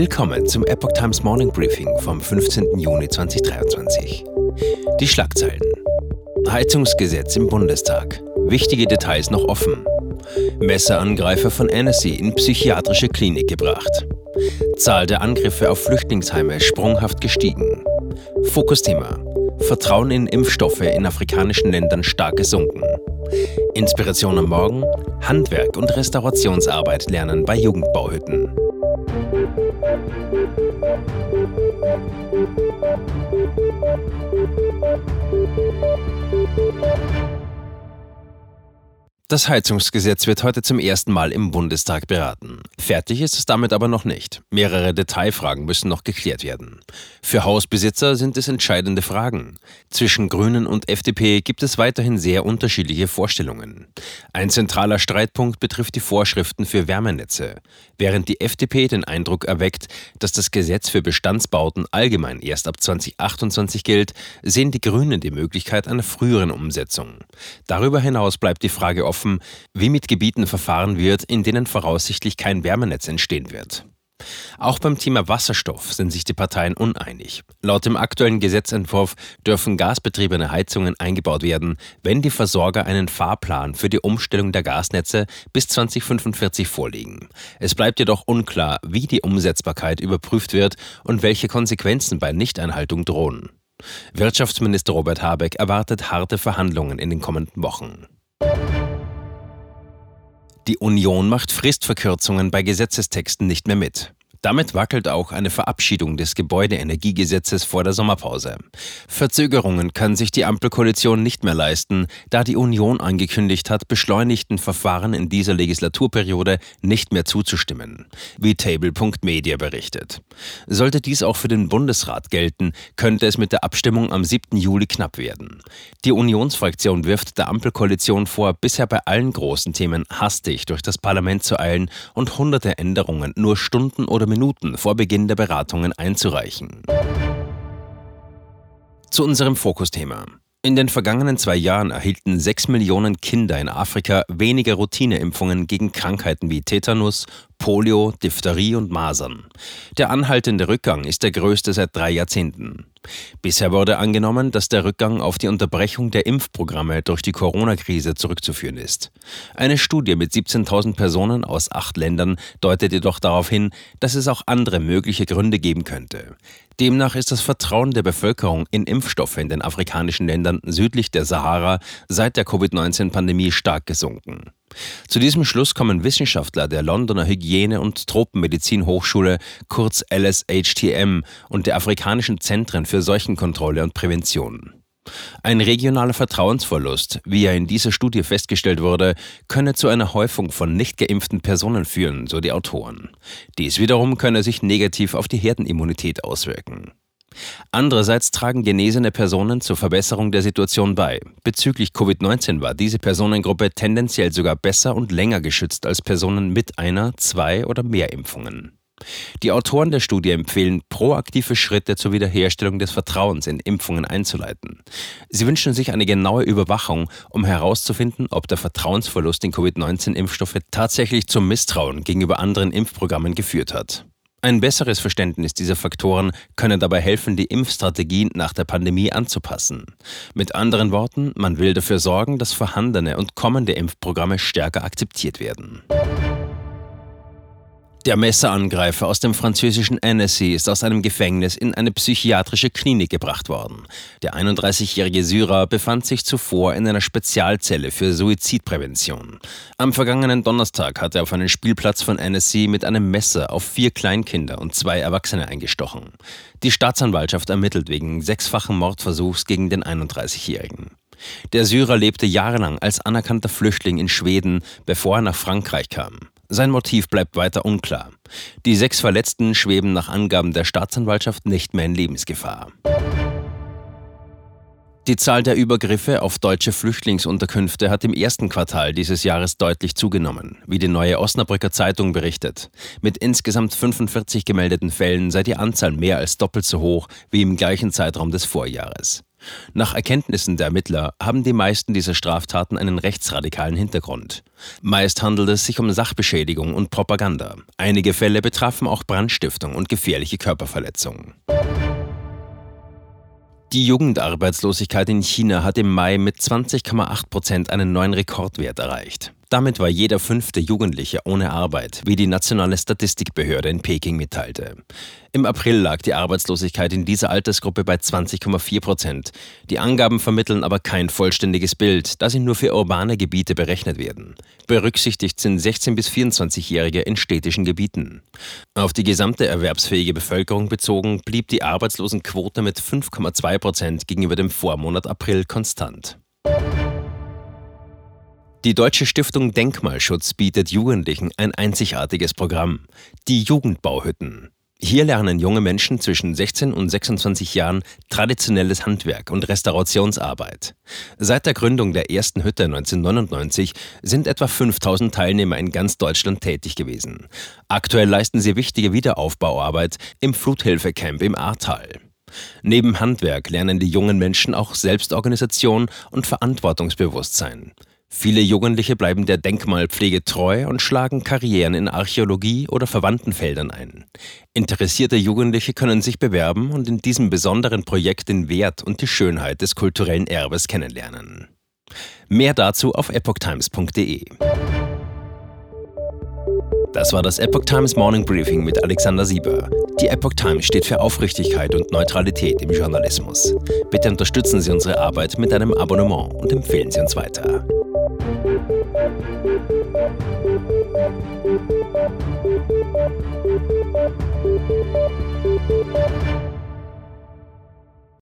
Willkommen zum Epoch Times Morning Briefing vom 15. Juni 2023. Die Schlagzeilen. Heizungsgesetz im Bundestag. Wichtige Details noch offen. Messerangreifer von NSC in psychiatrische Klinik gebracht. Zahl der Angriffe auf Flüchtlingsheime sprunghaft gestiegen. Fokusthema. Vertrauen in Impfstoffe in afrikanischen Ländern stark gesunken. Inspiration am Morgen, Handwerk und Restaurationsarbeit lernen bei Jugendbauhütten. Música Das Heizungsgesetz wird heute zum ersten Mal im Bundestag beraten. Fertig ist es damit aber noch nicht. Mehrere Detailfragen müssen noch geklärt werden. Für Hausbesitzer sind es entscheidende Fragen. Zwischen Grünen und FDP gibt es weiterhin sehr unterschiedliche Vorstellungen. Ein zentraler Streitpunkt betrifft die Vorschriften für Wärmenetze. Während die FDP den Eindruck erweckt, dass das Gesetz für Bestandsbauten allgemein erst ab 2028 gilt, sehen die Grünen die Möglichkeit einer früheren Umsetzung. Darüber hinaus bleibt die Frage offen, offen, wie mit Gebieten verfahren wird, in denen voraussichtlich kein Wärmenetz entstehen wird. Auch beim Thema Wasserstoff sind sich die Parteien uneinig. Laut dem aktuellen Gesetzentwurf dürfen gasbetriebene Heizungen eingebaut werden, wenn die Versorger einen Fahrplan für die Umstellung der Gasnetze bis 2045 vorlegen. Es bleibt jedoch unklar, wie die Umsetzbarkeit überprüft wird und welche Konsequenzen bei Nichteinhaltung drohen. Wirtschaftsminister Robert Habeck erwartet harte Verhandlungen in den kommenden Wochen. Die Union macht Fristverkürzungen bei Gesetzestexten nicht mehr mit. Damit wackelt auch eine Verabschiedung des Gebäudeenergiegesetzes vor der Sommerpause. Verzögerungen kann sich die Ampelkoalition nicht mehr leisten, da die Union angekündigt hat, beschleunigten Verfahren in dieser Legislaturperiode nicht mehr zuzustimmen, wie Table.media berichtet. Sollte dies auch für den Bundesrat gelten, könnte es mit der Abstimmung am 7. Juli knapp werden. Die Unionsfraktion wirft der Ampelkoalition vor, bisher bei allen großen Themen hastig durch das Parlament zu eilen und hunderte Änderungen nur Stunden oder Minuten vor Beginn der Beratungen einzureichen. Zu unserem Fokusthema. In den vergangenen zwei Jahren erhielten sechs Millionen Kinder in Afrika weniger Routineimpfungen gegen Krankheiten wie Tetanus, Polio, Diphtherie und Masern. Der anhaltende Rückgang ist der größte seit drei Jahrzehnten. Bisher wurde angenommen, dass der Rückgang auf die Unterbrechung der Impfprogramme durch die Corona-Krise zurückzuführen ist. Eine Studie mit 17.000 Personen aus acht Ländern deutet jedoch darauf hin, dass es auch andere mögliche Gründe geben könnte. Demnach ist das Vertrauen der Bevölkerung in Impfstoffe in den afrikanischen Ländern südlich der Sahara seit der Covid-19-Pandemie stark gesunken. Zu diesem Schluss kommen Wissenschaftler der Londoner Hygiene- und Tropenmedizin-Hochschule, kurz LSHTM, und der afrikanischen Zentren für Seuchenkontrolle und Prävention. Ein regionaler Vertrauensverlust, wie er in dieser Studie festgestellt wurde, könne zu einer Häufung von nicht geimpften Personen führen, so die Autoren. Dies wiederum könne sich negativ auf die Herdenimmunität auswirken. Andererseits tragen genesene Personen zur Verbesserung der Situation bei. Bezüglich Covid-19 war diese Personengruppe tendenziell sogar besser und länger geschützt als Personen mit einer, zwei oder mehr Impfungen. Die Autoren der Studie empfehlen, proaktive Schritte zur Wiederherstellung des Vertrauens in Impfungen einzuleiten. Sie wünschen sich eine genaue Überwachung, um herauszufinden, ob der Vertrauensverlust in Covid-19-Impfstoffe tatsächlich zum Misstrauen gegenüber anderen Impfprogrammen geführt hat. Ein besseres Verständnis dieser Faktoren könne dabei helfen, die Impfstrategien nach der Pandemie anzupassen. Mit anderen Worten, man will dafür sorgen, dass vorhandene und kommende Impfprogramme stärker akzeptiert werden. Der Messerangreifer aus dem französischen Annecy ist aus einem Gefängnis in eine psychiatrische Klinik gebracht worden. Der 31-jährige Syrer befand sich zuvor in einer Spezialzelle für Suizidprävention. Am vergangenen Donnerstag hat er auf einen Spielplatz von Annecy mit einem Messer auf vier Kleinkinder und zwei Erwachsene eingestochen. Die Staatsanwaltschaft ermittelt wegen sechsfachen Mordversuchs gegen den 31-jährigen. Der Syrer lebte jahrelang als anerkannter Flüchtling in Schweden, bevor er nach Frankreich kam. Sein Motiv bleibt weiter unklar. Die sechs Verletzten schweben nach Angaben der Staatsanwaltschaft nicht mehr in Lebensgefahr. Die Zahl der Übergriffe auf deutsche Flüchtlingsunterkünfte hat im ersten Quartal dieses Jahres deutlich zugenommen, wie die neue Osnabrücker Zeitung berichtet. Mit insgesamt 45 gemeldeten Fällen sei die Anzahl mehr als doppelt so hoch wie im gleichen Zeitraum des Vorjahres. Nach Erkenntnissen der Ermittler haben die meisten dieser Straftaten einen rechtsradikalen Hintergrund. Meist handelt es sich um Sachbeschädigung und Propaganda. Einige Fälle betrafen auch Brandstiftung und gefährliche Körperverletzung. Die Jugendarbeitslosigkeit in China hat im Mai mit 20,8 Prozent einen neuen Rekordwert erreicht. Damit war jeder fünfte Jugendliche ohne Arbeit, wie die nationale Statistikbehörde in Peking mitteilte. Im April lag die Arbeitslosigkeit in dieser Altersgruppe bei 20,4 Prozent. Die Angaben vermitteln aber kein vollständiges Bild, da sie nur für urbane Gebiete berechnet werden. Berücksichtigt sind 16- bis 24-Jährige in städtischen Gebieten. Auf die gesamte erwerbsfähige Bevölkerung bezogen blieb die Arbeitslosenquote mit 5,2 Prozent gegenüber dem Vormonat April konstant. Die Deutsche Stiftung Denkmalschutz bietet Jugendlichen ein einzigartiges Programm, die Jugendbauhütten. Hier lernen junge Menschen zwischen 16 und 26 Jahren traditionelles Handwerk und Restaurationsarbeit. Seit der Gründung der ersten Hütte 1999 sind etwa 5000 Teilnehmer in ganz Deutschland tätig gewesen. Aktuell leisten sie wichtige Wiederaufbauarbeit im Fluthilfecamp im Ahrtal. Neben Handwerk lernen die jungen Menschen auch Selbstorganisation und Verantwortungsbewusstsein. Viele Jugendliche bleiben der Denkmalpflege treu und schlagen Karrieren in Archäologie oder verwandten Feldern ein. Interessierte Jugendliche können sich bewerben und in diesem besonderen Projekt den Wert und die Schönheit des kulturellen Erbes kennenlernen. Mehr dazu auf epochtimes.de. Das war das Epoch Times Morning Briefing mit Alexander Sieber. Die Epoch Times steht für Aufrichtigkeit und Neutralität im Journalismus. Bitte unterstützen Sie unsere Arbeit mit einem Abonnement und empfehlen Sie uns weiter. Thank you.